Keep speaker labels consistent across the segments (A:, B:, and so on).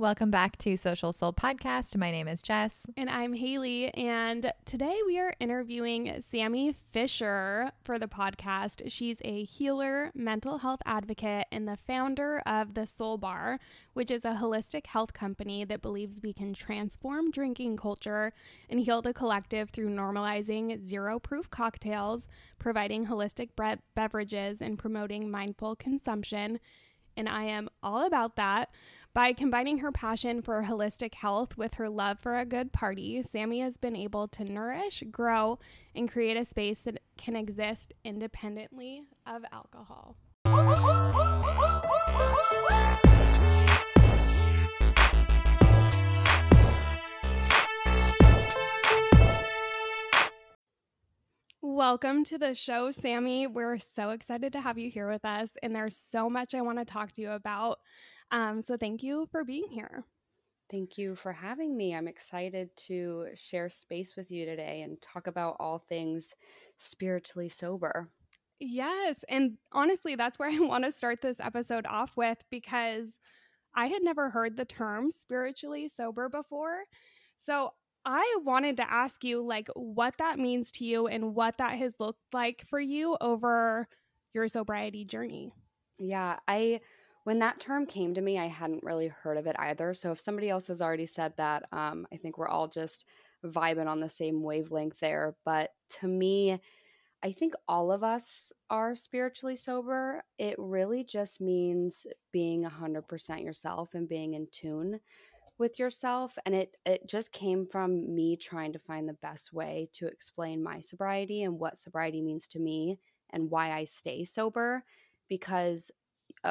A: Welcome back to Social Soul Podcast. My name is Jess.
B: And I'm Haley. And today we are interviewing Sammy Fisher for the podcast. She's a healer, mental health advocate, and the founder of the Soul Bar, which is a holistic health company that believes we can transform drinking culture and heal the collective through normalizing zero proof cocktails, providing holistic bre- beverages, and promoting mindful consumption. And I am all about that. By combining her passion for holistic health with her love for a good party, Sammy has been able to nourish, grow, and create a space that can exist independently of alcohol. Welcome to the show, Sammy. We're so excited to have you here with us, and there's so much I want to talk to you about. Um, so thank you for being here.
C: Thank you for having me. I'm excited to share space with you today and talk about all things spiritually sober.
B: Yes. And honestly, that's where I want to start this episode off with because I had never heard the term spiritually sober before. So I wanted to ask you, like, what that means to you and what that has looked like for you over your sobriety journey.
C: Yeah. I when that term came to me, I hadn't really heard of it either. So if somebody else has already said that, um, I think we're all just vibing on the same wavelength there. But to me, I think all of us are spiritually sober. It really just means being 100% yourself and being in tune with yourself and it it just came from me trying to find the best way to explain my sobriety and what sobriety means to me and why I stay sober because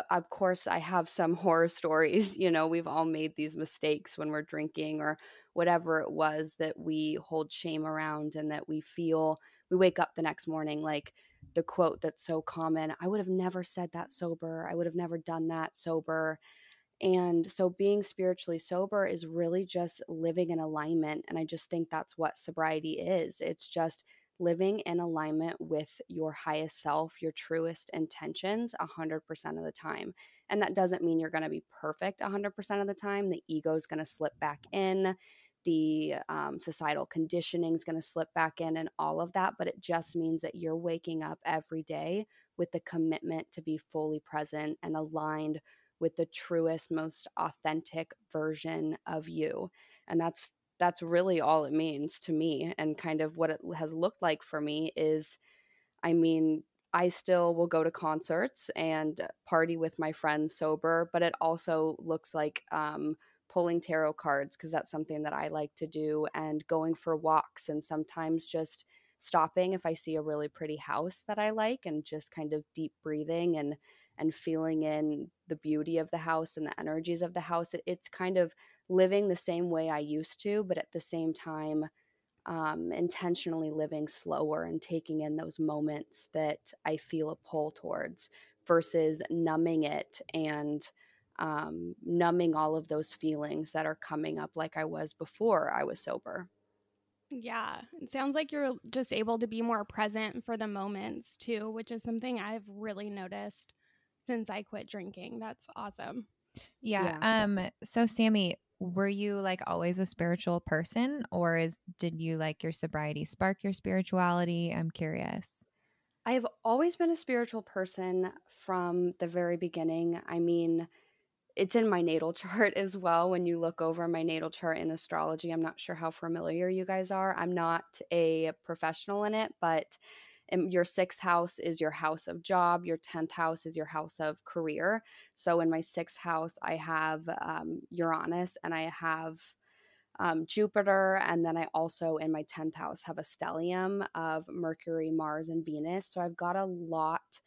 C: of course i have some horror stories you know we've all made these mistakes when we're drinking or whatever it was that we hold shame around and that we feel we wake up the next morning like the quote that's so common i would have never said that sober. I would have never done that sober. And so being spiritually sober is really just living in alignment and i just think that's what sobriety is. It's just living in alignment with your highest self, your truest intentions 100% of the time. And that doesn't mean you're going to be perfect 100% of the time. The ego is going to slip back in, the um, societal conditioning is going to slip back in, and all of that. But it just means that you're waking up every day with the commitment to be fully present and aligned with the truest, most authentic version of you. And that's that's really all it means to me and kind of what it has looked like for me is i mean i still will go to concerts and party with my friends sober but it also looks like um, pulling tarot cards because that's something that i like to do and going for walks and sometimes just stopping if i see a really pretty house that i like and just kind of deep breathing and and feeling in the beauty of the house and the energies of the house it, it's kind of living the same way I used to, but at the same time, um, intentionally living slower and taking in those moments that I feel a pull towards versus numbing it and um, numbing all of those feelings that are coming up like I was before I was sober.
B: Yeah, it sounds like you're just able to be more present for the moments too, which is something I've really noticed since I quit drinking. That's awesome.
A: Yeah. yeah. Um so Sammy, were you like always a spiritual person or is did you like your sobriety spark your spirituality? I'm curious.
C: I've always been a spiritual person from the very beginning. I mean, it's in my natal chart as well. When you look over my natal chart in astrology, I'm not sure how familiar you guys are. I'm not a professional in it, but and your sixth house is your house of job your 10th house is your house of career so in my sixth house i have um, uranus and i have um, jupiter and then i also in my 10th house have a stellium of mercury mars and venus so i've got a lot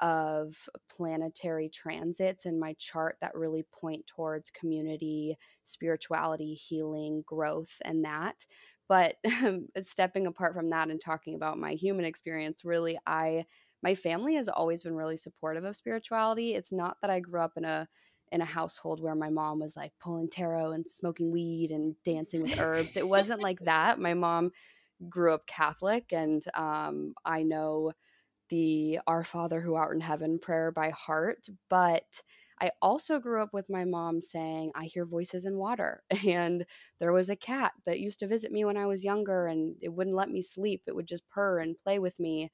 C: of planetary transits in my chart that really point towards community, spirituality, healing, growth, and that. But stepping apart from that and talking about my human experience, really, I my family has always been really supportive of spirituality. It's not that I grew up in a in a household where my mom was like pulling tarot and smoking weed and dancing with herbs. It wasn't like that. My mom grew up Catholic, and um, I know the Our Father who art in heaven prayer by heart, but I also grew up with my mom saying, I hear voices in water. And there was a cat that used to visit me when I was younger and it wouldn't let me sleep. It would just purr and play with me.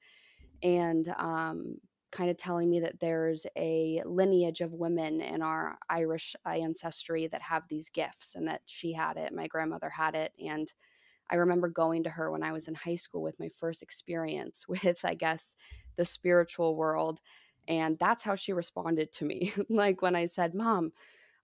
C: And um, kind of telling me that there's a lineage of women in our Irish ancestry that have these gifts and that she had it, my grandmother had it. And I remember going to her when I was in high school with my first experience with, I guess, the spiritual world. And that's how she responded to me. like when I said, Mom,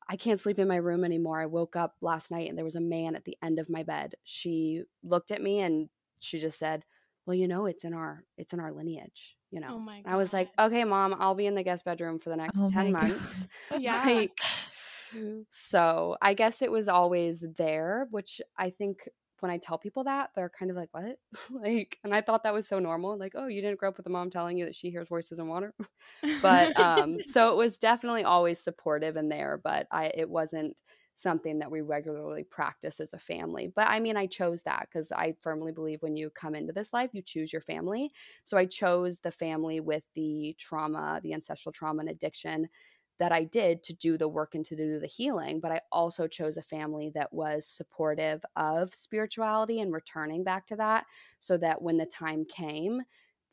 C: I can't sleep in my room anymore. I woke up last night and there was a man at the end of my bed. She looked at me and she just said, well you know it's in our it's in our lineage you oh know
B: Oh my
C: i was like okay mom i'll be in the guest bedroom for the next
A: Oh
C: 10 months
B: Yeah.
C: like so i guess it was always there which i think when i tell people that they're kind of like what? Like and i thought that was so normal like oh you didn't grow up with a mom telling you that she hears voices in water? But um so it was definitely always supportive in there but i it wasn't something that we regularly practice as a family but i mean i chose that because i firmly believe when you come into this life you choose your family so i chose the family with the trauma the ancestral trauma and addiction that i did to do the work and to do the healing but i also chose a family that was supportive of spirituality and returning back to that so that when the time came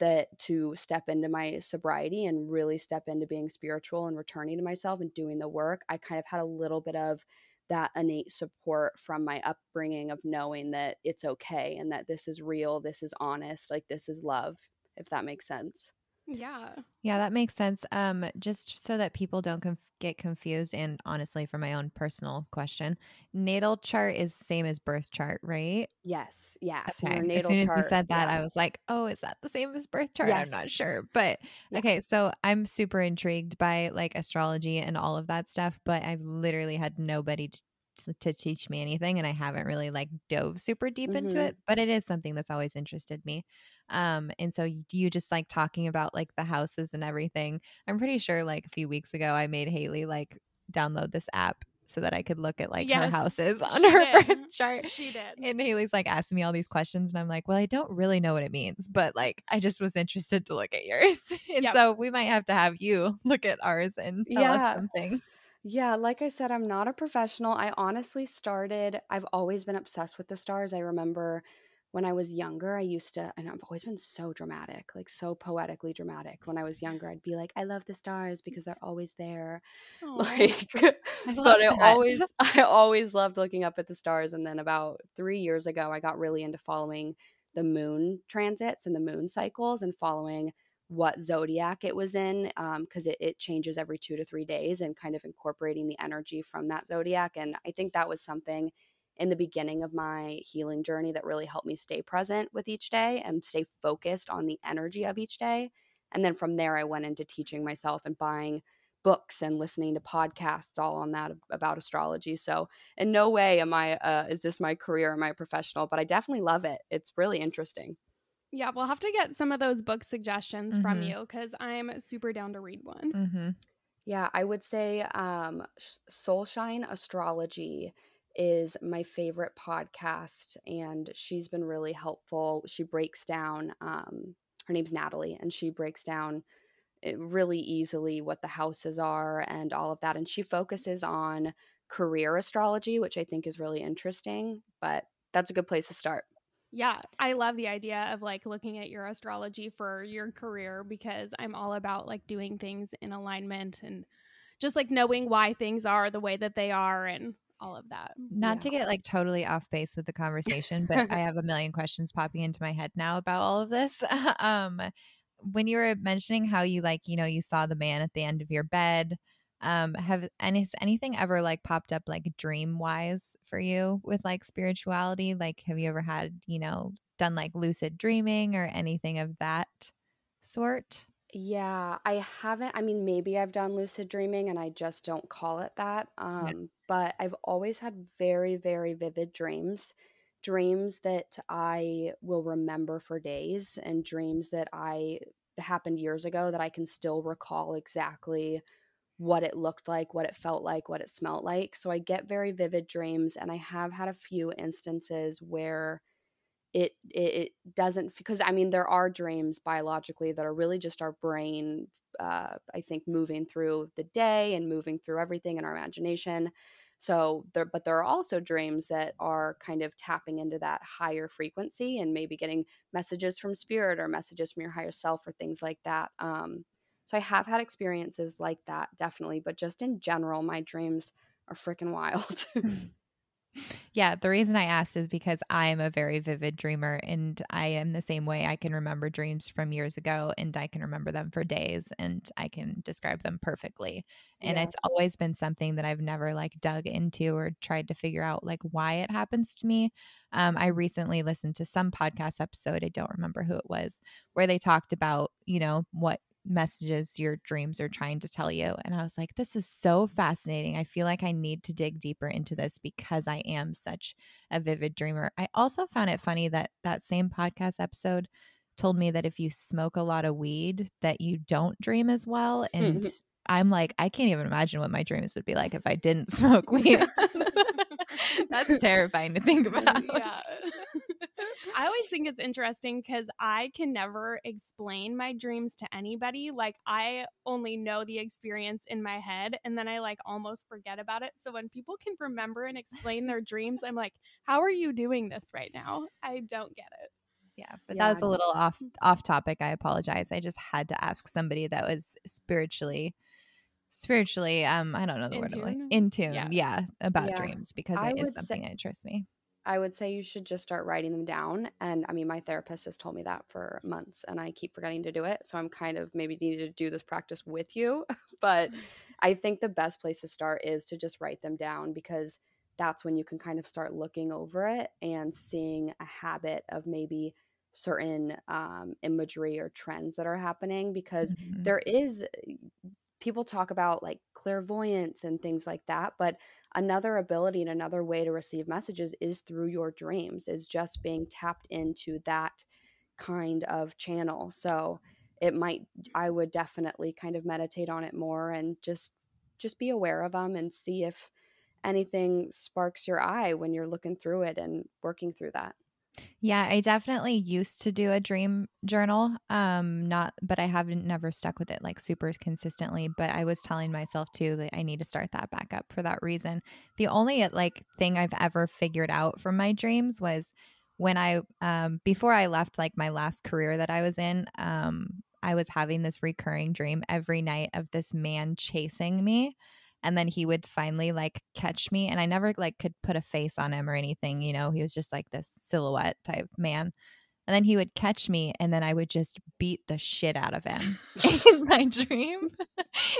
C: that to step into my sobriety and really step into being spiritual and returning to myself and doing the work, I kind of had a little bit of that innate support from my upbringing of knowing that it's okay and that this is real, this is honest, like this is love, if that makes sense.
B: Yeah.
A: Yeah, that makes sense. Um, just so that people don't conf- get confused, and honestly, for my own personal question, natal chart is same as birth chart, right?
C: Yes. Yeah. So
A: Okay.
C: your
A: As soon as
C: chart.
A: you said that,
C: yeah.
A: I was like, "Oh, is that the same as birth chart?" I'm not sure, but
C: Yeah.
A: okay. So I'm super intrigued by like astrology and all of that stuff, but I've literally had nobody to, to, to teach me anything, and I haven't really like dove super deep into
C: Mhm.
A: it. But it is something that's always interested me. Um, and so you just like talking about like the houses and everything. I'm pretty sure like a few weeks ago, I made Haley like download this app so that I could look at like her houses on her
B: did.
A: birth chart.
B: She did.
A: And Haley's like asking me all these questions, and I'm like, well, I don't really know what it means, but like, I just was interested to look at yours. and
B: Yep.
A: so we might have to have you look at ours and tell us
C: Yeah.
A: something.
C: Yeah, like I said, I'm not a professional. I honestly started, I've always been obsessed with the stars. I remember when I was younger, I used to, and I've always been so dramatic, like so poetically dramatic. When I was younger, I'd be like, I love the stars because they're always there.
B: Aw.
C: Like,
A: I
C: but I always, I always loved looking up at the stars. And then about three years ago, I got really into following the moon transits and the moon cycles and following what zodiac it was in um, because it, it changes every two to three days and kind of incorporating the energy from that zodiac and i think that was something in the beginning of my healing journey that really helped me stay present with each day and stay focused on the energy of each day and then from there i went into teaching myself and buying books and listening to podcasts all on that about astrology so in no way am i uh, is this my career am i a professional but i definitely love it it's really interesting
B: Yeah, we'll have to get some of those book suggestions from
A: Mhm.
B: you because I'm super down to read one.
A: Mm-hmm.
C: Yeah, I would say um, Sh- Soulshine Astrology is my favorite podcast, and she's been really helpful. She breaks down, um, her name's Natalie, and she breaks down really easily what the houses are and all of that. And she focuses on career astrology, which I think is really interesting, but that's a good place to start.
B: Yeah, I love the idea of like looking at your astrology for your career because I'm all about like doing things in alignment and just like knowing why things are the way that they are and all of that.
A: Not to get like totally off base with the conversation, but I have a million questions popping into my head now about all of this. um, when you were mentioning how you like, you know, you saw the man at the end of your bed, um, have any anything ever like popped up like dream wise for you with like spirituality? Like, have you ever had, you know, done like lucid dreaming or anything of that sort?
C: Yeah, I haven't. I mean, maybe I've done lucid dreaming and I just don't call it that. Um, but I've always had very, very vivid dreams, dreams that I will remember for days, and dreams that I happened years ago that I can still recall exactly what it looked like, what it felt like, what it smelled like. So I get very vivid dreams, and I have had a few instances where it it, doesn't because I mean there are dreams biologically that are really just our brain uh, I think, moving through the day and moving through everything in our imagination. So there, but there are also dreams that are kind of tapping into that higher frequency and maybe getting messages from spirit or messages from your higher self or things like that. Um, so I have had experiences like that, definitely. But just in general, my dreams are freaking wild.
A: Yeah, the reason I asked is because I'm a very vivid dreamer and I am the same way. I can remember dreams from years ago and I can remember them for days and I can describe them perfectly. And yeah. it's always been something that I've never like dug into or tried to figure out like why it happens to me. Um, I recently listened to some podcast episode, I don't remember who it was, where they talked about, you know, what messages your dreams are trying to tell you. And I was like, this is so fascinating. I feel like I need to dig deeper into this because I am such a vivid dreamer. I also found it funny that that same podcast episode told me that if you smoke a lot of weed that you don't dream as well and I'm like I can't even imagine what my dreams would be like if I didn't smoke weed. That's terrifying to think about. Yeah.
B: I always think it's interesting because I can never explain my dreams to anybody. Like, I only know the experience in my head and then I like almost forget about it. So, when people can remember and explain their dreams, I'm like, how are you doing this right now? I don't get it.
A: Yeah, but yeah. that was a little off off topic. I apologize. I just had to ask somebody that was spiritually spiritually um i don't know the in word tune? like in tune yeah, yeah about yeah. dreams because I it is something say, that interests me
C: I would say you should just start writing them down. And I mean, my therapist has told me that for months and I keep forgetting to do it. So I'm kind of maybe needing to do this practice with you. but I think the best place to start is to just write them down because that's when you can kind of start looking over it and seeing a habit of maybe certain um, imagery or trends that are happening because mm-hmm. there is people talk about like clairvoyance and things like that but another ability and another way to receive messages is through your dreams is just being tapped into that kind of channel. So it might i would definitely kind of meditate on it more and just just be aware of them and see if anything sparks your eye when you're looking through it and working through that
A: yeah, I definitely used to do a dream journal. Um not but I haven't never stuck with it like super consistently, but I was telling myself too that I need to start that back up for that reason. The only like thing I've ever figured out from my dreams was when I um before I left like my last career that I was in, um I was having this recurring dream every night of this man chasing me and then he would finally like catch me and i never like could put a face on him or anything you know he was just like this silhouette type man. And then he would catch me and then i would just beat the shit out of him in my dream.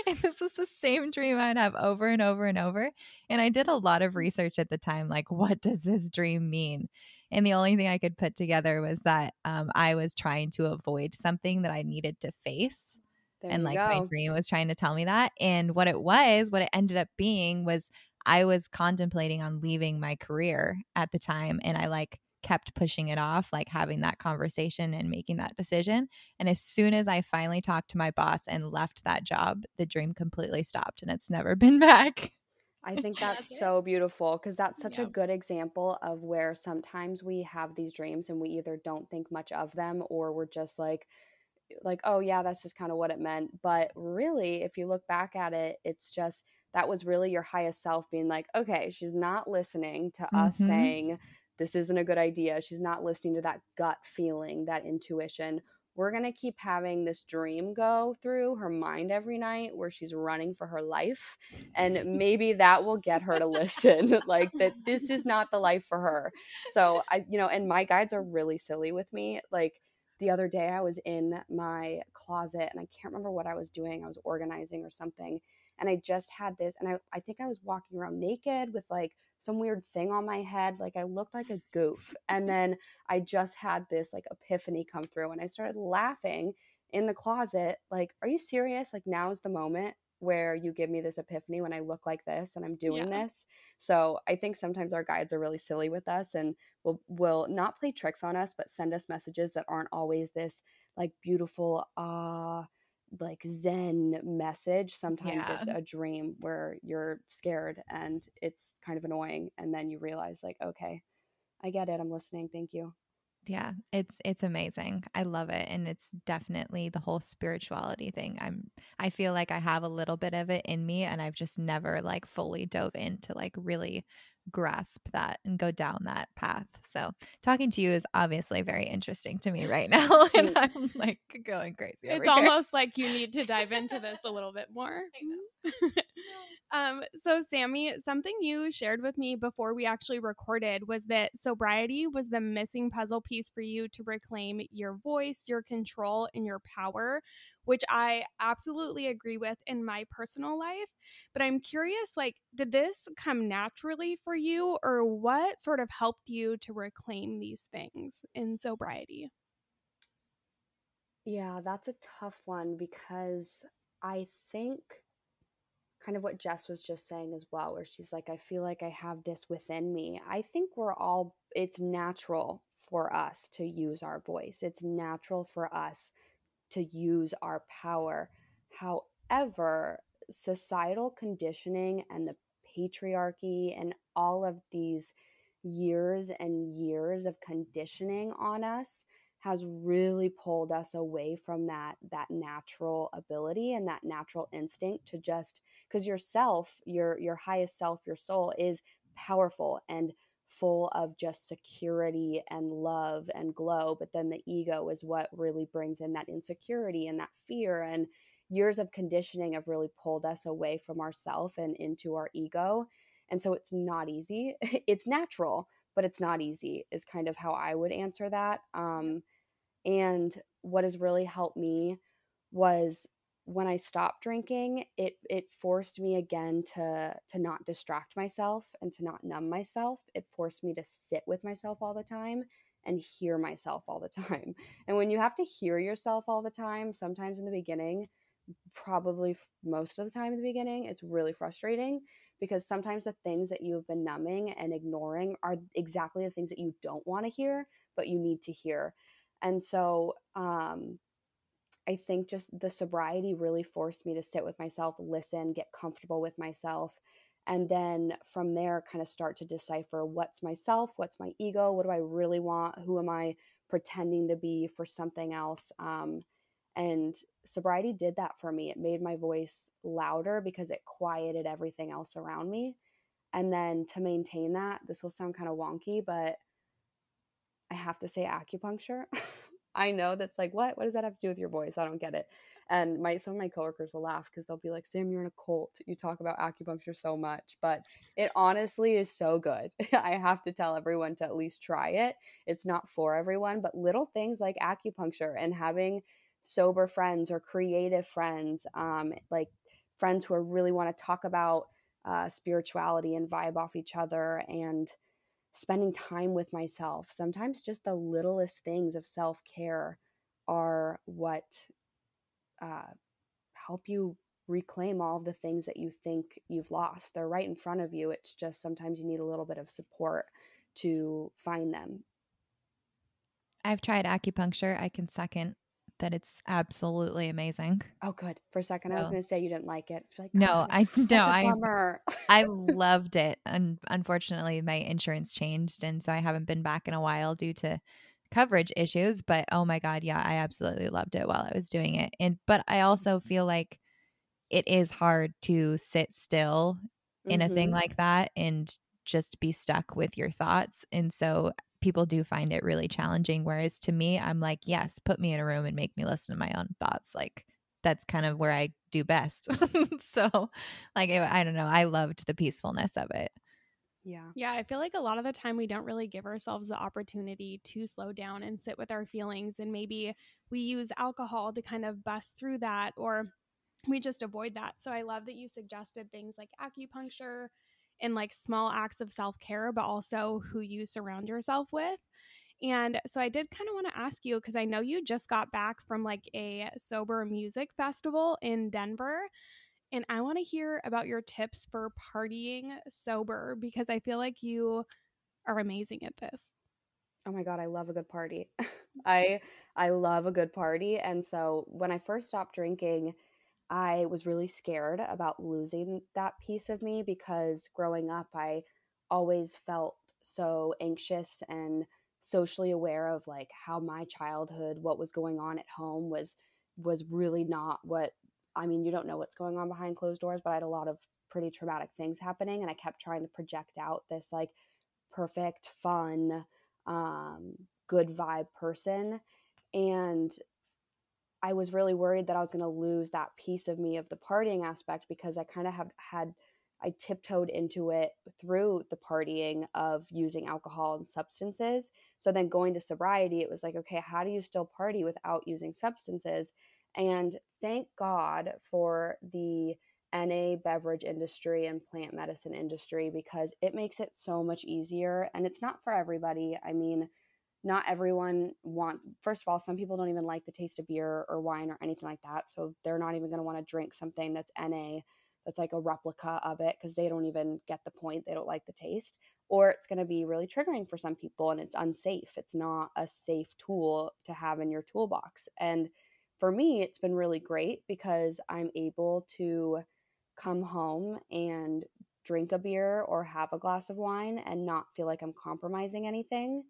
A: And this was the same dream i'd have over and over and over. And i did a lot of research at the time like what does this dream mean? And the only thing i could put together was that um, i was trying to avoid something that i needed to face there and like go. my dream was trying to tell me that. And what it was, what it ended up being was I was contemplating on leaving my career at the time. And I like kept pushing it off, like having that conversation and making that decision. And as soon as I finally talked to my boss and left that job, the dream completely stopped and it's never been back.
C: I think that's, that's so beautiful because that's such a good example of where sometimes we have these dreams and we either don't think much of them or we're just like, like, oh, yeah, that's just kind of what it meant. But really, if you look back at it, it's just that was really your highest self being like, okay, she's not listening to mm-hmm. us saying this isn't a good idea. She's not listening to that gut feeling, that intuition. We're going to keep having this dream go through her mind every night where she's running for her life. And maybe that will get her to listen, like that this is not the life for her. So, I, you know, and my guides are really silly with me. Like, the other day I was in my closet and I can't remember what I was doing. I was organizing or something. And I just had this, and I, I think I was walking around naked with like some weird thing on my head. Like I looked like a goof. And then I just had this like epiphany come through and I started laughing in the closet. Like, are you serious? Like, now is the moment where you give me this epiphany when I look like this and I'm doing yeah. this. So I think sometimes our guides are really silly with us and will will not play tricks on us, but send us messages that aren't always this like beautiful ah uh, like zen message. Sometimes yeah. it's a dream where you're scared and it's kind of annoying and then you realize like, okay, I get it. I'm listening. Thank you.
A: Yeah, it's it's amazing. I love it and it's definitely the whole spirituality thing. I'm I feel like I have a little bit of it in me and I've just never like fully dove into like really grasp that and go down that path. So, talking to you is obviously very interesting to me right now and I'm like going crazy.
B: It's almost like you need to dive into this a little bit more. Um, so Sammy, something you shared with me before we actually recorded was that sobriety was the missing puzzle piece for you to reclaim your voice, your control, and your power, which I absolutely agree with in my personal life. But I'm curious, like, did this come naturally for you, or what sort of helped you to reclaim these things in sobriety?
C: Yeah, that's a tough one because I think kind of what Jess was just saying as well, where she's like, I feel like I have this within me. I think we're all, it's natural for us to use our voice, it's natural for us to use our power. However, societal conditioning and the patriarchy and all of these years and years of conditioning on us has really pulled us away from that that natural ability and that natural instinct to just because yourself your your highest self your soul is powerful and full of just security and love and glow but then the ego is what really brings in that insecurity and that fear and years of conditioning have really pulled us away from ourself and into our ego and so it's not easy it's natural but it's not easy is kind of how i would answer that um, and what has really helped me was when I stopped drinking, it it forced me again to to not distract myself and to not numb myself. It forced me to sit with myself all the time and hear myself all the time. And when you have to hear yourself all the time, sometimes in the beginning, probably most of the time in the beginning, it's really frustrating because sometimes the things that you've been numbing and ignoring are exactly the things that you don't want to hear, but you need to hear. And so um, I think just the sobriety really forced me to sit with myself, listen, get comfortable with myself. And then from there, kind of start to decipher what's myself, what's my ego, what do I really want, who am I pretending to be for something else. Um, and sobriety did that for me. It made my voice louder because it quieted everything else around me. And then to maintain that, this will sound kind of wonky, but I have to say acupuncture. I know that's like, what? What does that have to do with your voice? I don't get it. And my some of my coworkers will laugh because they'll be like, Sam, you're in a cult. You talk about acupuncture so much. But it honestly is so good. I have to tell everyone to at least try it. It's not for everyone, but little things like acupuncture and having sober friends or creative friends, um, like friends who are really want to talk about uh, spirituality and vibe off each other and spending time with myself. Sometimes just the littlest things of self care are what uh, help you reclaim all the things that you think you've lost. They're right in front of you. It's just sometimes you need a little bit of support to find them.
A: I've tried acupuncture. I can second that it's absolutely amazing.
C: Oh, good. For a second, so, I was going to say you didn't like it.
A: Like, no, I no, I I loved it, and unfortunately, my insurance changed, and so I haven't been back in a while due to coverage issues. But oh my god, yeah, I absolutely loved it while I was doing it, and but I also feel like it is hard to sit still in mm-hmm. a thing mm-hmm. like that and just be stuck with your thoughts, and so people do find it really challenging. Whereas to me, I'm like, yes, put me in a room and make me listen to my own thoughts. Like that's kind of where I do best. so, like, I don't know. I loved the peacefulness of it.
B: Yeah. Yeah. I feel like a lot of the time we don't really give ourselves the opportunity to slow down and sit with our feelings. And maybe we use alcohol to kind of bust through that or we just avoid that. So I love that you suggested things like acupuncture in like small acts of self care, but also who you surround yourself with. And so I did kind of want to ask you because I know you just got back from like a sober music festival in Denver. And I want to hear about your tips for partying sober because I feel like you are amazing at this.
C: Oh my god, I love a good party. I I love a good party and so when I first stopped drinking, I was really scared about losing that piece of me because growing up, I always felt so anxious and socially aware of like how my childhood what was going on at home was was really not what i mean you don't know what's going on behind closed doors but i had a lot of pretty traumatic things happening and i kept trying to project out this like perfect fun um, good vibe person and i was really worried that i was going to lose that piece of me of the partying aspect because i kind of have had I tiptoed into it through the partying of using alcohol and substances. So then going to sobriety, it was like, okay, how do you still party without using substances? And thank God for the NA beverage industry and plant medicine industry because it makes it so much easier. And it's not for everybody. I mean, not everyone want first of all some people don't even like the taste of beer or wine or anything like that so they're not even going to want to drink something that's na that's like a replica of it because they don't even get the point. They don't like the taste. Or it's going to be really triggering for some people and it's unsafe. It's not a safe tool to have in your toolbox. And for me, it's been really great because I'm able to come home and drink a beer or have a glass of wine and not feel like I'm compromising anything.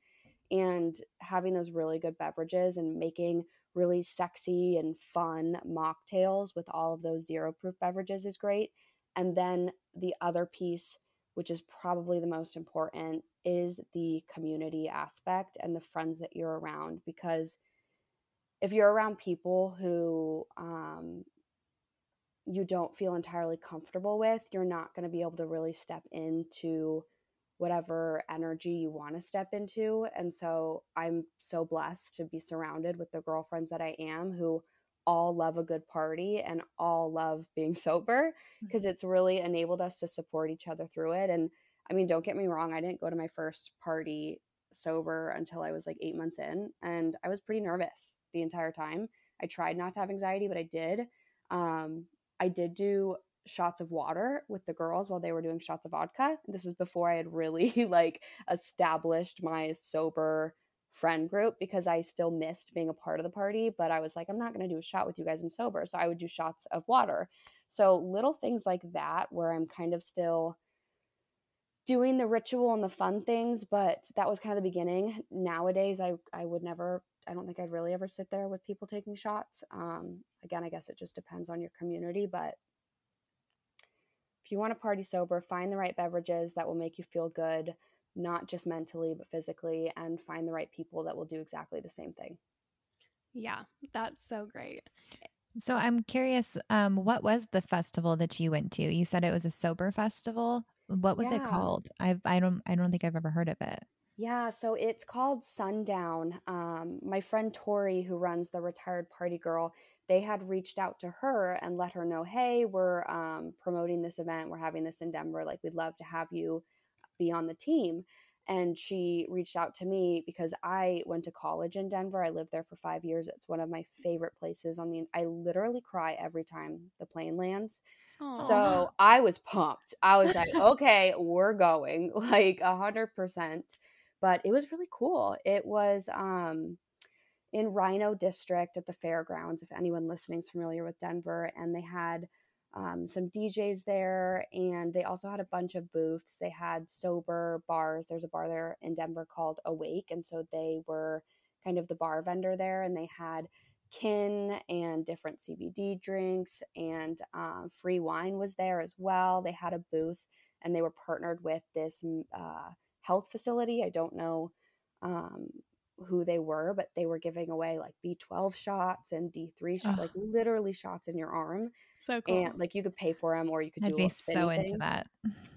C: And having those really good beverages and making really sexy and fun mocktails with all of those zero proof beverages is great. And then the other piece, which is probably the most important, is the community aspect and the friends that you're around. Because if you're around people who um, you don't feel entirely comfortable with, you're not going to be able to really step into whatever energy you want to step into. And so I'm so blessed to be surrounded with the girlfriends that I am who all love a good party and all love being sober because mm-hmm. it's really enabled us to support each other through it. And I mean, don't get me wrong, I didn't go to my first party sober until I was like eight months in, and I was pretty nervous the entire time. I tried not to have anxiety, but I did. Um, I did do shots of water with the girls while they were doing shots of vodka. This was before I had really like established my sober friend group because I still missed being a part of the party, but I was like I'm not going to do a shot with you guys I'm sober. So I would do shots of water. So little things like that where I'm kind of still doing the ritual and the fun things, but that was kind of the beginning. Nowadays I I would never I don't think I'd really ever sit there with people taking shots. Um, again, I guess it just depends on your community, but if you want to party sober, find the right beverages that will make you feel good, not just mentally, but physically, and find the right people that will do exactly the same thing.
B: Yeah, that's so great.
A: So I'm curious, um, what was the festival that you went to? You said it was a sober festival. What was yeah. it called? I've I don't I don't think I've ever heard of it.
C: Yeah, so it's called Sundown. Um, my friend Tori, who runs the Retired Party Girl, they had reached out to her and let her know, hey, we're um, promoting this event. We're having this in Denver. Like, we'd love to have you be on the team. And she reached out to me because I went to college in Denver. I lived there for five years. It's one of my favorite places on the. I literally cry every time the plane lands. Aww. So I was pumped. I was like, okay, we're going like a hundred percent. But it was really cool. It was um in RiNo District at the fairgrounds, if anyone listening is familiar with Denver. And they had um, some DJs there, and they also had a bunch of booths. They had sober bars. There's a bar there in Denver called Awake, and so they were kind of the bar vendor there, and they had kin and different CBD drinks, and uh, Fre wine was there as well. They had a booth, and they were partnered with this uh, health facility. I don't know um, who they were, but they were giving away like B12 shots and D3 shots, like literally shots in your arm.
B: So cool.
C: And like you could pay for them or you could
A: I'd
C: do
A: be so thing. into that.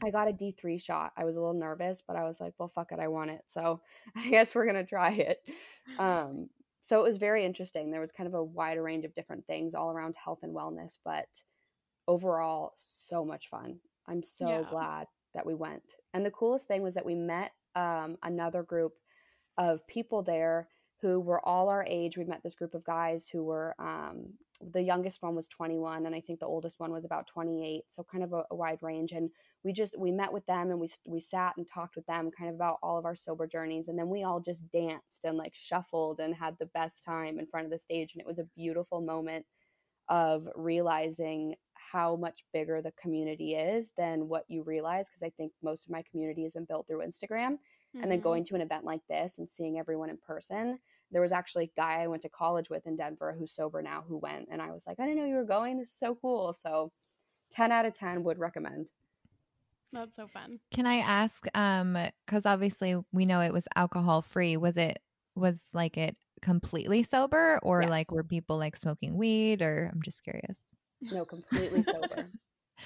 C: I got a D3 shot. I was a little nervous, but I was like, well, fuck it. I want it. So I guess we're going to try it. Um, so it was very interesting. There was kind of a wide range of different things all around health and wellness, but overall, so much fun. I'm so yeah. glad that we went. And the coolest thing was that we met um, another group of people there who were all our age. We met this group of guys who were um, the youngest one was 21, and I think the oldest one was about 28. So kind of a, a, wide range. And we just we met with them and we we sat and talked with them kind of about all of our sober journeys. And then we all just danced and like shuffled and had the best time in front of the stage. And it was a beautiful moment of realizing how much bigger the community is than what you realize because I think most of my community has been built through Instagram. Mm-hmm. And then mm-hmm. going to an event like this and seeing everyone in person, there was actually a guy I went to college with in Denver who's sober now who went. And I was like, I didn't know you were going. This is so cool. So 10 out of 10 would recommend.
B: That's so fun.
A: Can I ask um cuz obviously we know it was alcohol free. Was it was like it completely sober or yes. like were people like smoking weed or I'm just curious.
C: No, completely sober.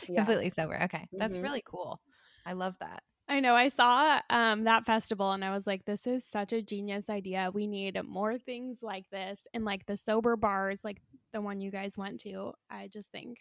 A: Yeah. Completely sober. Okay. Mm-hmm. That's really cool. I love that.
B: I know. I saw um, that festival and I was like, this is such a genius idea. We need more things like this and like the sober bars, like the one you guys went to. I just think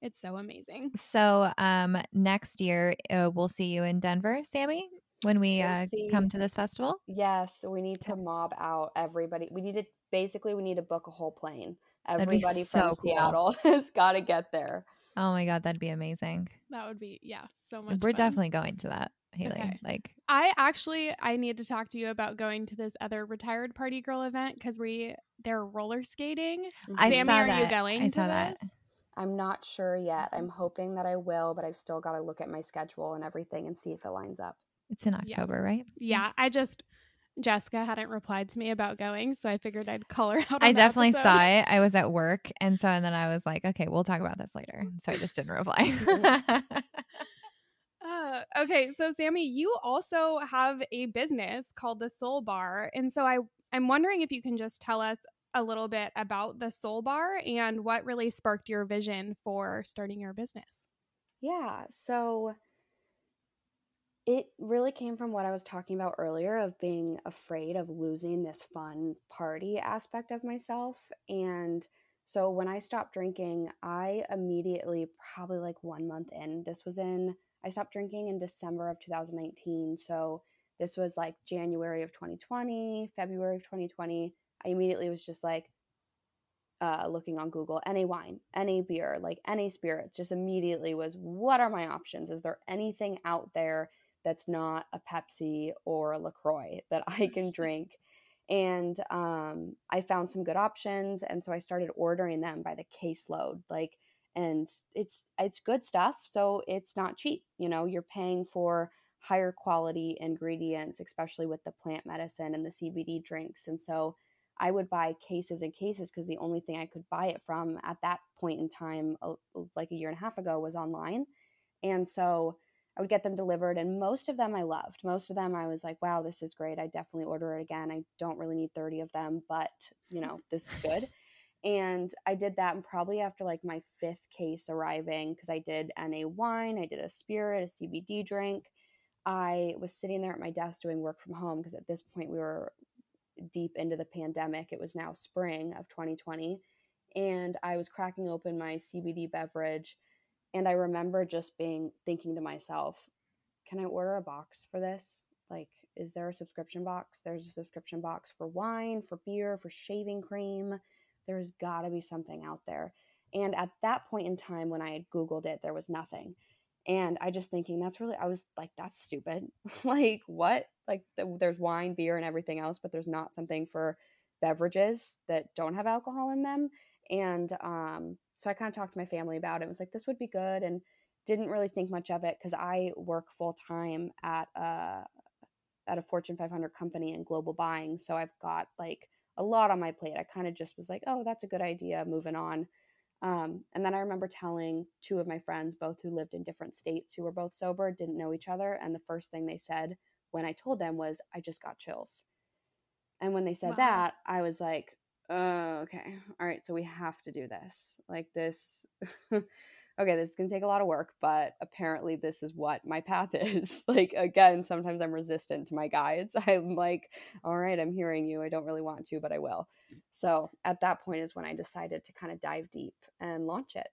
B: it's so amazing.
A: So, um, next year uh, we'll see you in Denver, Sammy, when we we'll uh, come to this festival.
C: Yes, we need to mob out everybody. We need to basically we need to book a whole plane. Everybody so from cool. Seattle has got to get there.
A: Oh my god, that'd be amazing.
B: That would be yeah, so much.
A: We're
B: fun.
A: definitely going to that. Haley. Okay. Like
B: I actually I need to talk to you about going to this other retired party girl event because we they're roller skating. Mm-hmm.
A: I Sammy, saw are that. you going I saw that. This?
C: I'm not sure yet. I'm hoping that I will, but I've still got to look at my schedule and everything and see if it lines up.
A: It's in October,
B: yeah.
A: right? Mm.
B: Yeah. I just Jessica hadn't replied to me about going, so I figured I'd call her out.
A: I definitely episode. saw it. I was at work, and so and then I was like, okay, we'll talk about this later. So I just didn't reply.
B: uh, okay, so Sammy, you also have a business called the Soul Bar, and so I I'm wondering if you can just tell us a little bit about the Soul Bar and what really sparked your vision for starting your business.
C: Yeah, so it really came from what I was talking about earlier of being afraid of losing this fun party aspect of myself. And so when I stopped drinking, I immediately, probably like one month in, this was in, I stopped drinking in December of 2019. So this was like January of 2020, February of 2020. I immediately was just like uh, looking on Google, any wine, any beer, like any spirits, just immediately was what are my options? Is there anything out there that's not a Pepsi or a LaCroix that I can drink? And um, I found some good options. And so I started ordering them by the caseload. Like, and it's it's good stuff so it's not cheap you know you're paying for higher quality ingredients especially with the plant medicine and the cbd drinks and so I would buy cases and cases because the only thing I could buy it from at that point in time, like a year and a half ago, was online. And so I would get them delivered, and most of them I loved. Most of them I was like, wow, this is great. I definitely order it again. I don't really need 30 of them, but you know, this is good. and I did that, and probably after like my fifth case arriving, because I did NA wine, I did a spirit, a CBD drink. I was sitting there at my desk doing work from home because at this point we were deep into the pandemic. It was now spring of 2020. And I was cracking open my CBD beverage. And I remember just being thinking to myself, can I order a box for this? Like, is there a subscription box? There's a subscription box for wine, for beer, for shaving cream. There's got to be something out there. And at that point in time, when I had Googled it, there was nothing. And I just thinking, that's really, I was like, that's stupid. like, what? Like, there's wine, beer, and everything else, but there's not something for beverages that don't have alcohol in them. And um, so I kind of talked to my family about it. It was like, this would be good. And didn't really think much of it because I work full time at a, at a Fortune 500 company in global buying. So I've got like a lot on my plate. I kind of just was like, oh, that's a good idea, moving on. Um, and then I remember telling two of my friends, both who lived in different states, who were both sober, didn't know each other. And the first thing they said when I told them was, I just got chills. And when they said wow. that, I was like, oh, okay. All right. So we have to do this. Like, this okay, this is to take a lot of work, but apparently this is what my path is. like, again, sometimes I'm resistant to my guides. I'm like, all right, I'm hearing you. I don't really want to, but I will. So at that point is when I decided to kind of dive deep and launch it.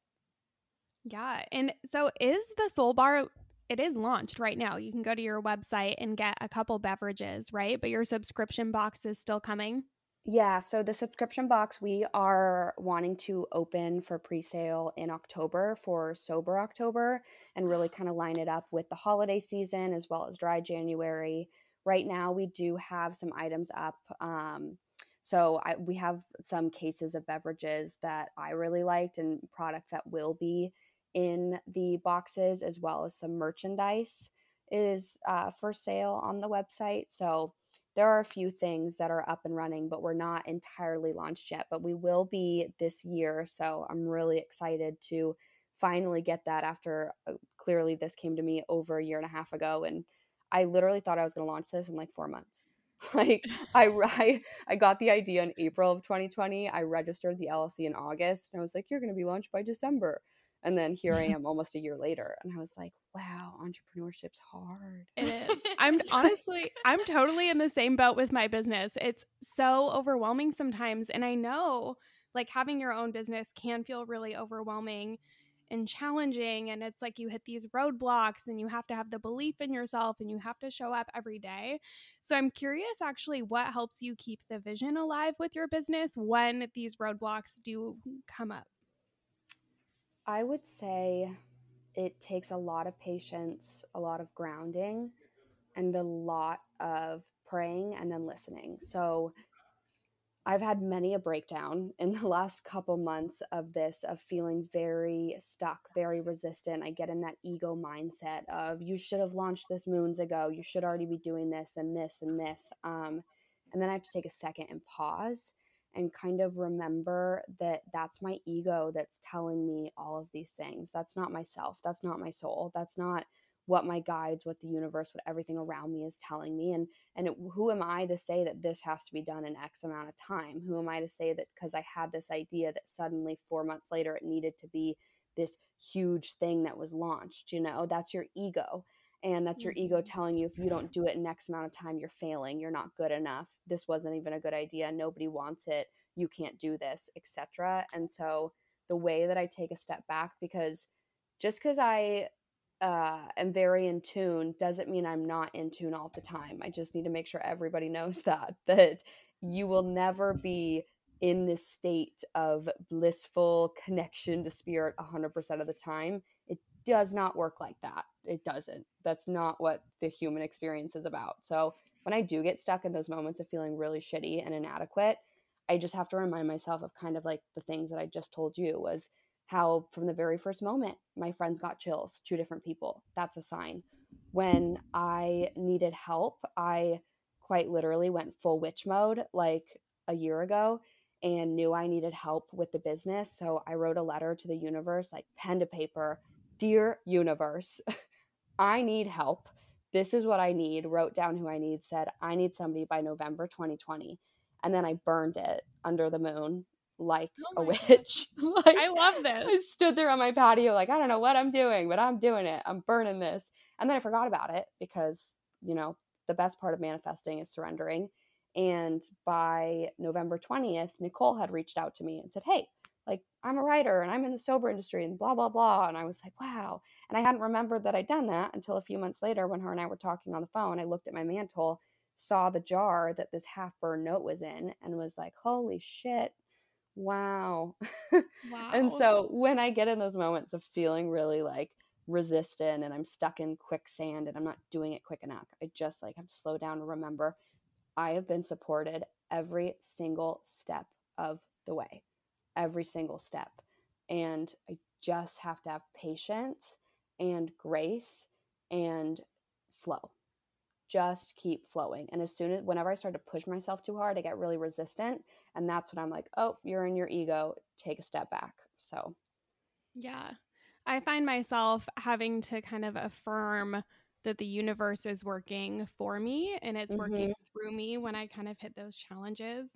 B: Yeah. And so is the Soul Bar it is launched right now. You can go to your website and get a couple beverages, right? But your subscription box is still coming.
C: Yeah, so the subscription box we are wanting to open for pre-sale in October for Sober October and really kind of line it up with the holiday season as well as dry January. Right now we do have some items up. Um, so I, we have some cases of beverages that I really liked and product that will be in the boxes as well as some merchandise is uh, for sale on the website. So there are a few things that are up and running, but we're not entirely launched yet. But we will be this year. So I'm really excited to finally get that after uh, clearly this came to me over a year and a half ago. And I literally thought I was going to launch this in like four months. like I, I I got the idea in April of 2020. I registered the LLC in August and I was like, you're going to be launched by December. And then here I am almost a year later. And I was like, wow, entrepreneurship's hard.
B: It is. I'm honestly, I'm totally in the same boat with my business. It's so overwhelming sometimes. And I know like having your own business can feel really overwhelming and challenging. And it's like you hit these roadblocks and you have to have the belief in yourself and you have to show up every day. So I'm curious actually what helps you keep the vision alive with your business when these roadblocks do come up.
C: I would say it takes a lot of patience, a lot of grounding, and a lot of praying and then listening. So I've had many a breakdown in the last couple months of this, of feeling very stuck, very resistant. I get in that ego mindset of you should have launched this moons ago. You should already be doing this and this and this. Um, and then I have to take a second and pause and kind of remember that that's my ego that's telling me all of these things. That's not myself. That's not my soul. That's not what my guides, what the universe, what everything around me is telling me. And and it, who am I to say that this has to be done in X amount of time? Who am I to say that because I had this idea that suddenly four months later it needed to be this huge thing that was launched? You know, that's your ego and that's your ego mm-hmm. telling you if you don't do it in x amount of time you're failing. You're not good enough. This wasn't even a good idea. Nobody wants it. You can't do this etc and so the way that i take a step back because just because i uh, am very in tune doesn't mean i'm not in tune all the time. I just need to make sure everybody knows that that you will never be in this state of blissful connection to spirit 100% of the time. It does not work like that. It doesn't. That's not what the human experience is about. So when I do get stuck in those moments of feeling really shitty and inadequate, I just have to remind myself of kind of like the things that I just told you was how from the very first moment my friends got chills, two different people. That's a sign. When I needed help, I quite literally went full witch mode like a year ago and knew I needed help with the business. So I wrote a letter to the universe, like pen to paper, Dear universe, I need help. This is what I need. Wrote down who I need, said, I need somebody by November 2020. And then I burned it under the moon like oh a witch.
B: like, I love this.
C: I stood there on my patio, like, I don't know what I'm doing, but I'm doing it. I'm burning this. And then I forgot about it because, you know, the best part of manifesting is surrendering. And by November 20th, Nicole had reached out to me and said, Hey, like I'm a writer and I'm in the sober industry and blah blah blah and I was like wow and I hadn't remembered that I'd done that until a few months later when her and I were talking on the phone I looked at my mantle saw the jar that this half burned note was in and was like holy shit wow. Wow. and so when I get in those moments of feeling really like resistant and I'm stuck in quicksand and I'm not doing it quick enough I just like have to slow down and remember I have been supported every single step of the way every single step. And I just have to have patience and grace and flow. Just keep flowing. And as soon as, whenever I start to push myself too hard, I get really resistant. And that's when I'm like, oh, you're in your ego. Take a step back. So,
B: yeah. I find myself having to kind of affirm that the universe is working for me and it's mm-hmm. working through me when I kind of hit those challenges.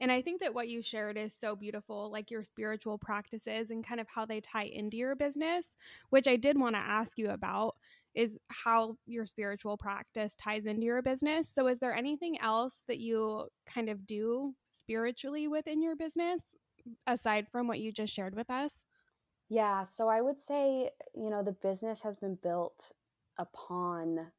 B: And I think that what you shared is so beautiful, like your spiritual practices and kind of how they tie into your business, which I did want to ask you about is how your spiritual practice ties into your business. So, is there anything else that you kind of do spiritually within your business aside from what you just shared with us?
C: Yeah, so I would say, you know, the business has been built upon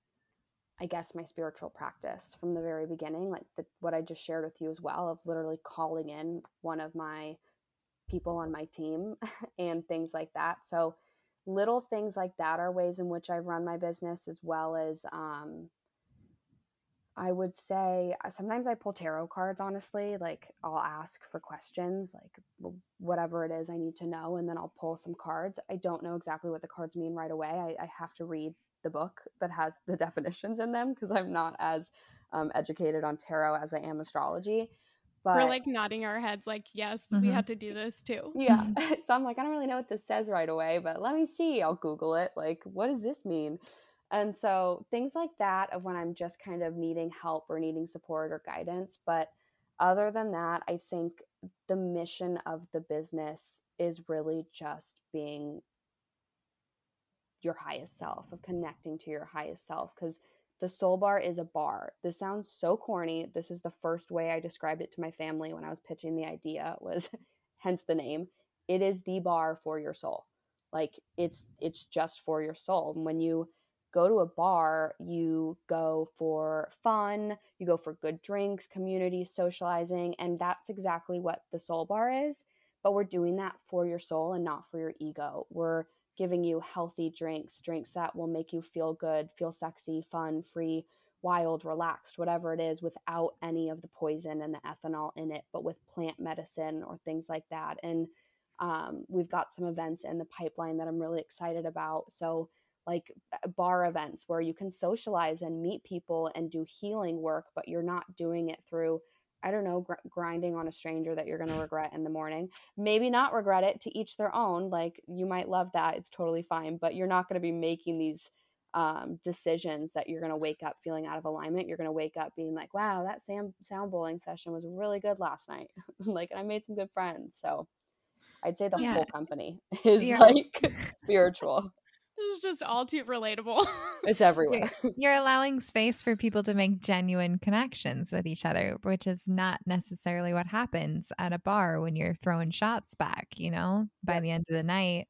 C: I guess, my spiritual practice from the very beginning, like the, what I just shared with you as well, of literally calling in one of my people on my team and things like that. So, little things like that are ways in which I've run my business, as well as um, I would say uh, sometimes I pull tarot cards, honestly. Like, I'll ask for questions, like whatever it is I need to know, and then I'll pull some cards. I don't know exactly what the cards mean right away. I, I have to read the book that has the definitions in them because I'm not as um, educated on tarot as I am astrology.
B: But we're like nodding our heads, like, yes, mm-hmm. we have to do this too.
C: Yeah. so I'm like, I don't really know what this says right away, but let me see. I'll Google it. Like, what does this mean? And so things like that of when I'm just kind of needing help or needing support or guidance. But other than that, I think the mission of the business is really just being your highest self, of connecting to your highest self. Because the soul bar is a bar. This sounds so corny. This is the first way I described it to my family when I was pitching the idea was hence the name. It is the bar for your soul. Like it's it's just for your soul. And when you go to a bar, you go for fun, you go for good drinks, community, socializing, and that's exactly what the soul bar is. But we're doing that for your soul and not for your ego. We're giving you healthy drinks, drinks that will make you feel good, feel sexy, fun, free, wild, relaxed, whatever it is, without any of the poison and the ethanol in it, but with plant medicine or things like that. And um, we've got some events in the pipeline that I'm really excited about. So, like bar events where you can socialize and meet people and do healing work, but you're not doing it through I don't know, gr- grinding on a stranger that you're going to regret in the morning. Maybe not regret it to each their own. Like you might love that. It's totally fine, but you're not going to be making these um, decisions that you're going to wake up feeling out of alignment. You're going to wake up being like, wow, that Sam sound bowling session was really good last night. like, I made some good friends. So I'd say the yeah. whole company is yeah. like spiritual.
B: This is just all too relatable.
C: it's everywhere.
A: You're, you're, allowing space for people to make genuine connections with each other, which is not necessarily what happens at a bar when you're throwing shots back, you know? By the end of the night,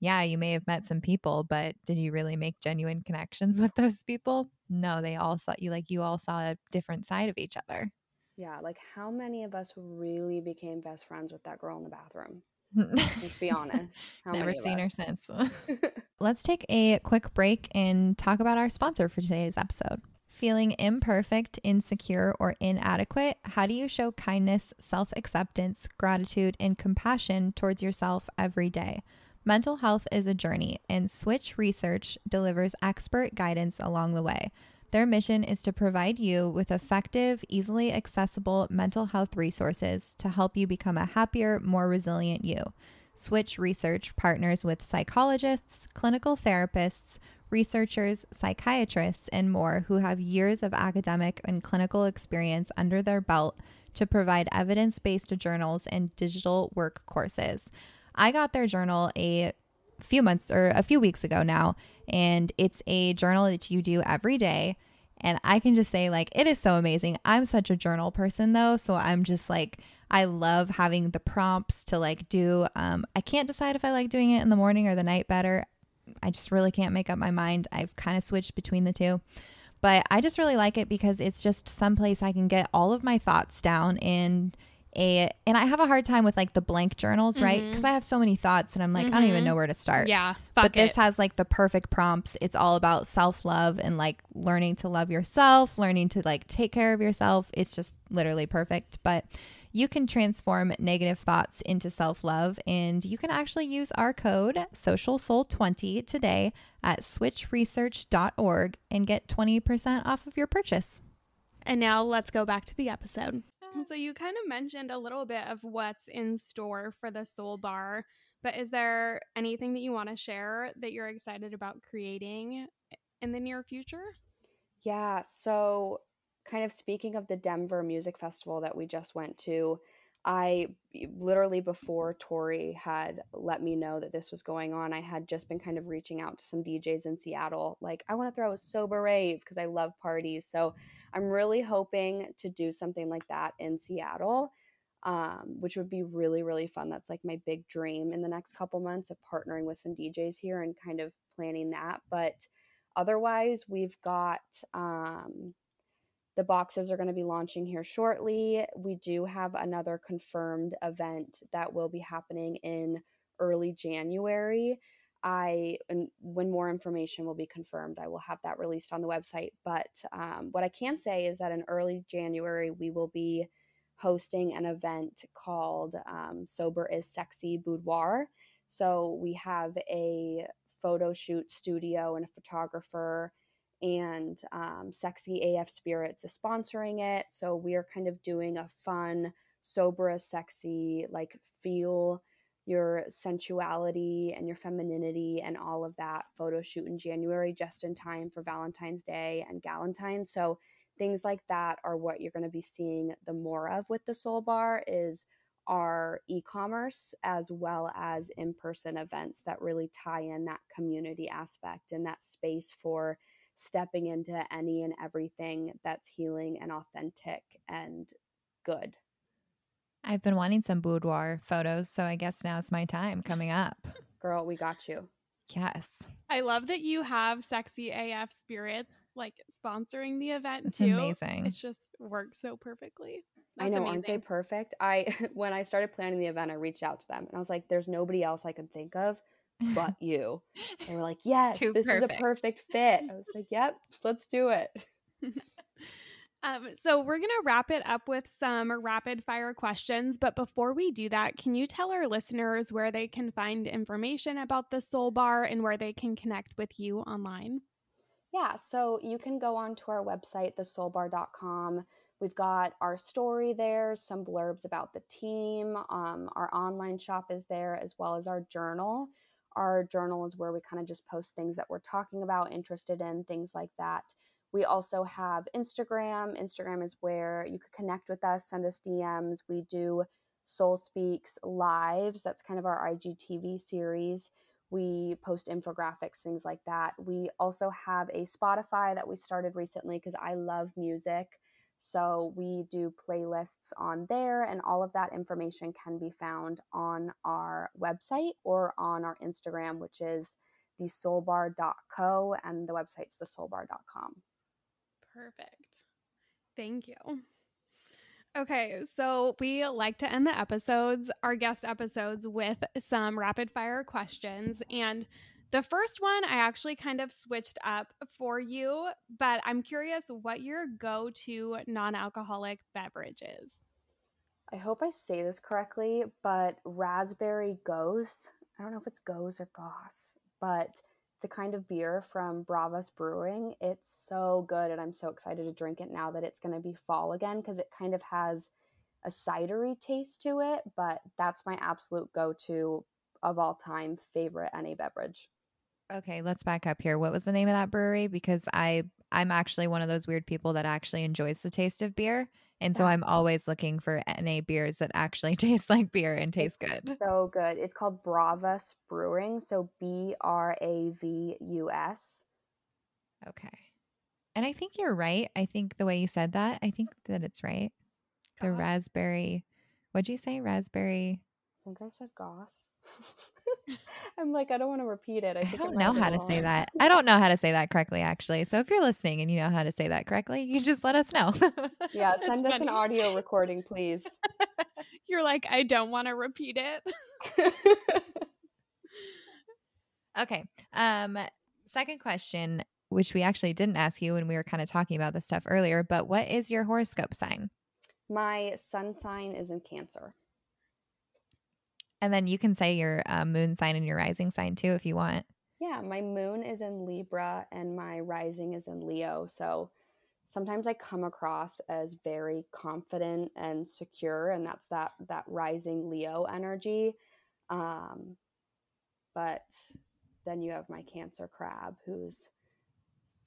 A: yeah, you may have met some people, but did you really make genuine connections with those people? No, they all saw you like you all saw a different side of each other.
C: Yeah, like how many of us really became best friends with that girl in the bathroom? Let's be honest.
A: How Never seen her since. Let's take a quick break and talk about our sponsor for today's episode. Feeling imperfect, insecure, or inadequate? How do you show kindness, self acceptance, gratitude, and compassion towards yourself every day? Mental health is a journey, and Switch Research delivers expert guidance along the way. Their mission is to provide you with effective, easily accessible mental health resources to help you become a happier, more resilient you. Switch Research partners with psychologists, clinical therapists, researchers, psychiatrists, and more who have years of academic and clinical experience under their belt to provide evidence based journals and digital work courses. I got their journal a few months or a few weeks ago now, and it's a journal that you do every day. And I can just say, like, it is so amazing. I'm such a journal person, though. So I'm just like, I love having the prompts to like do. Um, I can't decide if I like doing it in the morning or the night better. I just really can't make up my mind. I've kind of switched between the two. But I just really like it because it's just someplace I can get all of my thoughts down and a and I have a hard time with like the blank journals, mm-hmm. right? Because I have so many thoughts and I'm like, mm-hmm. I don't even mm-hmm. know where to start.
B: Yeah.
A: but this has like the perfect prompts. It's all about self-love and like learning to love yourself, learning to like take care of yourself. It's just literally perfect. But you can transform negative thoughts into self love, and you can actually use our code SocialSoul20 today at switchresearch.org and get 20% off of your purchase.
B: And now let's go back to the episode. So you kind of mentioned a little bit of what's in store for the Soul Bar, but is there anything that you want to share that you're excited about creating in the near future?
C: Yeah, so kind of speaking of the Denver Music Festival that we just went to, I literally before Tori had let me know that this was going on, I had just been kind of reaching out to some DJs in Seattle. Like, I want to throw a sober rave because I love parties. So I'm really hoping to do something like that in Seattle, um, which would be really, really fun. That's like my big dream in the next couple months of partnering with some DJs here and kind of planning that. But otherwise, we've got. Um, the boxes are going to be launching here shortly. We do have another confirmed event that will be happening in early January. I, and when more information will be confirmed, I will have that released on the website. But um, what I can say is that in early January, we will be hosting an event called um, Sober is Sexy Boudoir. So we have a photo shoot studio and a photographer, and um, Sexy AF Spirits is sponsoring it. So we are kind of doing a fun, sober sexy, like feel your sensuality and your femininity and all of that photo shoot in January just in time for Valentine's Day and Galentine's. So things like that are what you're going to be seeing the more of with the Soul Bar is our e-commerce as well as in-person events that really tie in that community aspect and that space for stepping into any and everything that's healing and authentic and good.
A: I've been wanting some boudoir photos, so I guess now's my time coming up.
C: Girl, we got you.
A: Yes.
B: I love that you have Sexy AF Spirits like sponsoring the event
A: It's
B: too.
A: amazing.
B: It just works so perfectly.
C: I
B: That's
C: know, aren't they perfect? I when I started planning the event, I reached out to them and I was like, "There's nobody else I could think of but you." They were like, "Yes, this is a
A: perfect."
C: perfect fit." I was like, "Yep, let's do it."
B: Um, so we're gonna wrap it up with some rapid fire questions, but before we do that, can you tell our listeners where they can find information about the Soul Bar and where they can connect with you online?
C: Yeah, so you can go on to our website, thesoulbar.com. We've got our story there, some blurbs about the team. Um, our online shop is there, as well as our journal. Our journal is where we kind of just post things that we're talking about, interested in, things like that. We also have Instagram. Instagram is where you could connect with us, send us DMs. We do Soul Speaks lives. That's kind of our IGTV series. We post infographics, things like that. We also have a Spotify that we started recently because I love music. So we do playlists on there, and all of that information can be found on our website or on our Instagram, which is thesoulbar.co, and the website's thesoulbar.com.
B: Perfect. Thank you. Okay, so we like to end the episodes, our guest episodes, with some rapid fire questions. And the first one I actually kind of switched up for you, but I'm curious what your go to non alcoholic beverage is.
C: I hope I say this correctly, but raspberry goes. I don't know if it's goes or goss, but it's a kind of beer from Bravus Brewing. It's so good, and I'm so excited to drink it now that it's going to be fall again because it kind of has a cidery taste to it. But that's my absolute go to of all time favorite NA beverage.
A: Okay, let's back up here. What was the name of that brewery? Because I I'm actually one of those weird people that actually enjoys the taste of beer. And so. I'm always looking for NA beers that actually taste like beer and taste
C: It's
A: good.
C: So good. It's called Bravus Brewing. So B R A V U S.
A: Okay. And I think you're right. I think the way you said that, I think that it's right. The
B: Goss?
A: raspberry, what'd you say? Raspberry.
C: I think I said goss. I'm like, I don't want to repeat it. I,
A: I, don't know how to say that. I don't know how to say that correctly, actually. So if you're listening and you know how to say that correctly, you just let us know.
C: Yeah,
B: That's
C: send us an audio recording, please.
B: You're like, I don't want to repeat it.
A: Okay. Um, second question, which we actually didn't ask you when we were kind of talking about this stuff earlier, but what is your horoscope sign?
C: My sun sign is in Cancer.
A: And then you can say your uh, moon sign and your rising sign too if you want.
C: Yeah, my moon is in Libra and my rising is in Leo. So sometimes I come across as very confident and secure, and that's that that rising Leo energy. Um, but then you have my Cancer crab, who's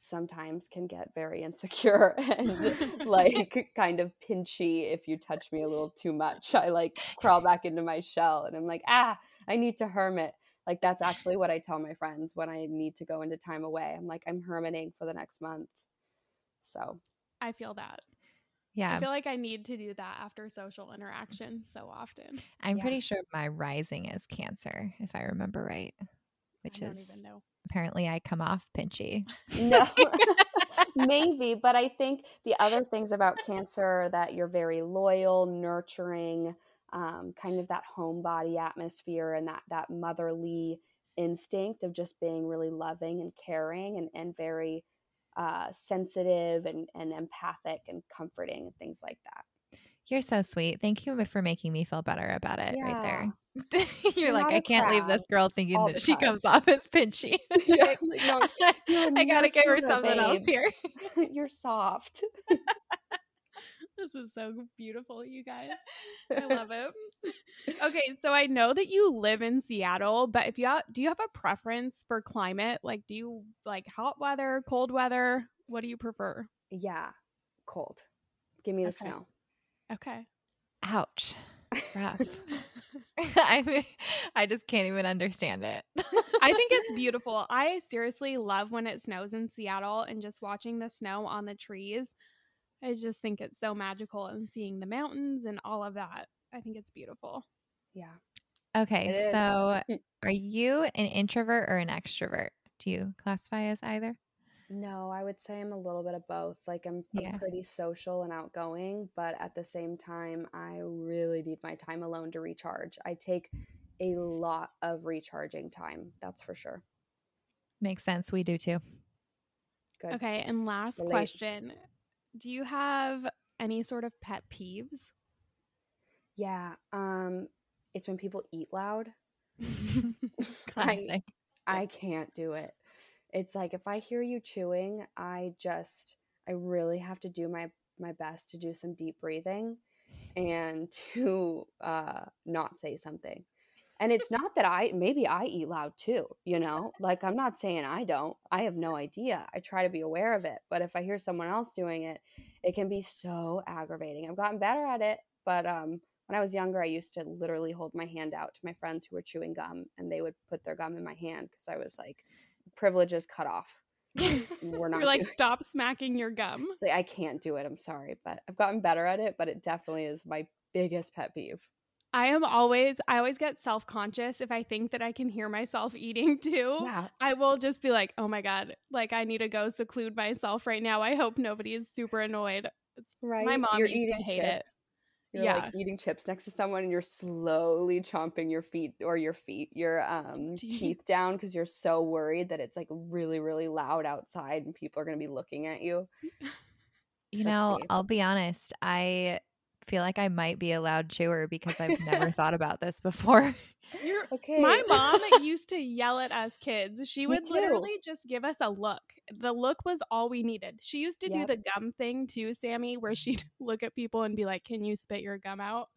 C: sometimes can get very insecure and like kind of pinchy if you touch me a little too much. I like crawl back into my shell and I'm like, ah, I need to hermit. Like that's actually what I tell my friends when I need to go into time away. I'm like, I'm hermiting for the next month. So
B: I feel that.
A: Yeah.
B: I feel like I need to do that after social interaction so often.
A: I'm
C: Yeah.
A: pretty sure my rising is Cancer, if I remember right, which
B: I don't
A: is
B: even know.
A: Apparently I come off pinchy.
C: no, maybe. But I think the other things about Cancer that you're very loyal, nurturing, um, kind of that homebody atmosphere and that that motherly instinct of just being really loving and caring and, and very uh, sensitive and, and empathic and comforting and things like that.
A: You're so sweet. Thank you for making me feel better about it
C: Yeah.
A: right there. You're, like, I can't leave this girl thinking that she
C: time."
A: comes off as pinchy.
C: Yeah,
A: Like,
C: no,
A: I gotta give her something else here.
C: You're soft.
B: This is so beautiful, you guys. I love it. Okay, so I know that you live in Seattle, but if you have, do you have a preference for climate? Like, do you like hot weather, cold weather? What do you prefer?
C: Yeah, cold. Give me the
B: Okay.
C: snow.
B: Okay.
A: Ouch. Rough. I mean, I just can't even understand it.
B: I think it's beautiful. I seriously love when it snows in Seattle and just watching the snow on the trees. I just think it's so magical and seeing the mountains and all of that. I think it's beautiful.
C: Yeah.
A: Okay, so are you an introvert or an extrovert? Do you classify as either?
C: No, I would say I'm a little bit of both. Like I'm,
A: Yeah.
C: I'm pretty social and outgoing, but at the same time, I really need my time alone to recharge. I take a lot of recharging time. That's for sure.
A: Makes sense. We do too.
C: Good.
B: Okay, and last
C: Relate.
B: question. Do you have any sort of pet peeves?
C: Yeah. Um, it's when people eat loud. I, I can't do it. It's like if I hear you chewing, I just I really have to do my my best to do some deep breathing and to uh not say something. And it's not that I maybe I eat loud too, you know? Like I'm not saying I don't. I have no idea. I try to be aware of it, but if I hear someone else doing it, it can be so aggravating. I've gotten better at it, but um when I was younger, I used to literally hold my hand out to my friends who were chewing gum and they would put their gum in my hand because I was like, privileges cut off. We're not
B: You're like, stop smacking your gum.
C: It's like, I can't do it. I'm sorry, but I've gotten better at it. But it definitely is my biggest pet peeve.
B: I am always, I always get self conscious if I think that I can hear myself eating too.
C: Yeah,
B: I will just be like, oh my God, like I need to go seclude myself right now. I hope nobody is super annoyed.
C: right.
B: My mom
C: you're
B: used to hate it.
C: You're
B: Yeah.
C: like eating chips next to someone, and you're slowly chomping your feet or your feet, your um
B: Teeth.
C: teeth down because you're so worried that it's like really, really loud outside and people are gonna be looking at you.
A: You
C: That's
A: know,
C: me.
A: I'll be honest. I feel like I might be a loud chewer because I've never thought about this before.
B: You're,
C: Okay.
B: my mom used to yell at us kids. She would literally just give us a look. The look was all we needed. She used to do the gum thing too, Sammy, where she'd look at people and be like, Can you spit your gum out?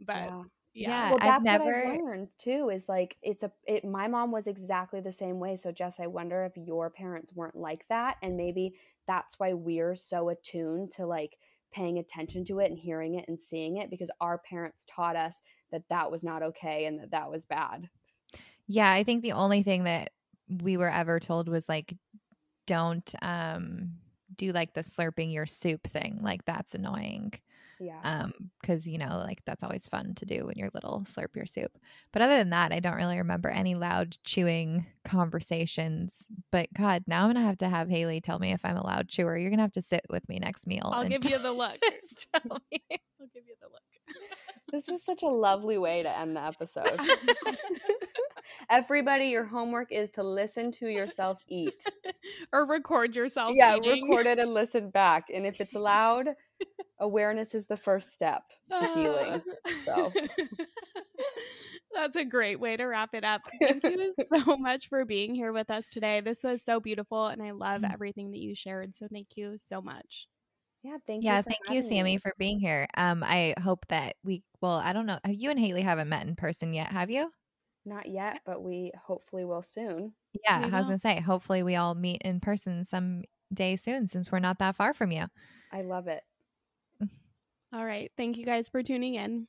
B: But
C: Yeah.
B: yeah.
A: Yeah.
C: well
A: I've
C: that's what i've learned too is like it's a it, my mom was exactly the same way so jess i wonder if your parents weren't like that and maybe that's why we're so attuned to like paying attention to it and hearing it and seeing it because our parents taught us that that was not okay and that that was bad
A: Yeah, I think the only thing that we were ever told was like don't um do like the slurping your soup thing. Like that's annoying.
C: yeah
A: Um cuz you know, like that's always fun to do when you're little, slurp your soup. But other than that, I don't really remember any loud chewing conversations. But god, now I'm going to have to have Haley tell me if I'm a loud chewer. You're going to have to sit with me next meal.
B: I'll
A: and
B: give you the look.
A: tell me.
B: I'll give you the look.
C: this was such a lovely way to end the episode everybody your homework is to listen to yourself eat
B: or record yourself.
C: yeah
B: eating.
C: record it and listen back and if it's loud awareness is the first step to healing so
B: That's a great way to wrap it up. Thank you so much for being here with us today. This was so beautiful, and I love
A: Mm.
B: everything that you shared. So thank you so much.
C: Yeah thank you
A: yeah, thank you,
C: having me.
A: Sammy, for being here. Um, I hope that we well, I don't know. You and Haley haven't met in person yet, have you?
C: Not yet, but we hopefully will soon.
A: Yeah,
B: We
A: I was
B: will.
A: gonna say, hopefully we all meet in person some day soon since we're not that far from you.
C: I love it.
B: All right. Thank you guys for tuning in.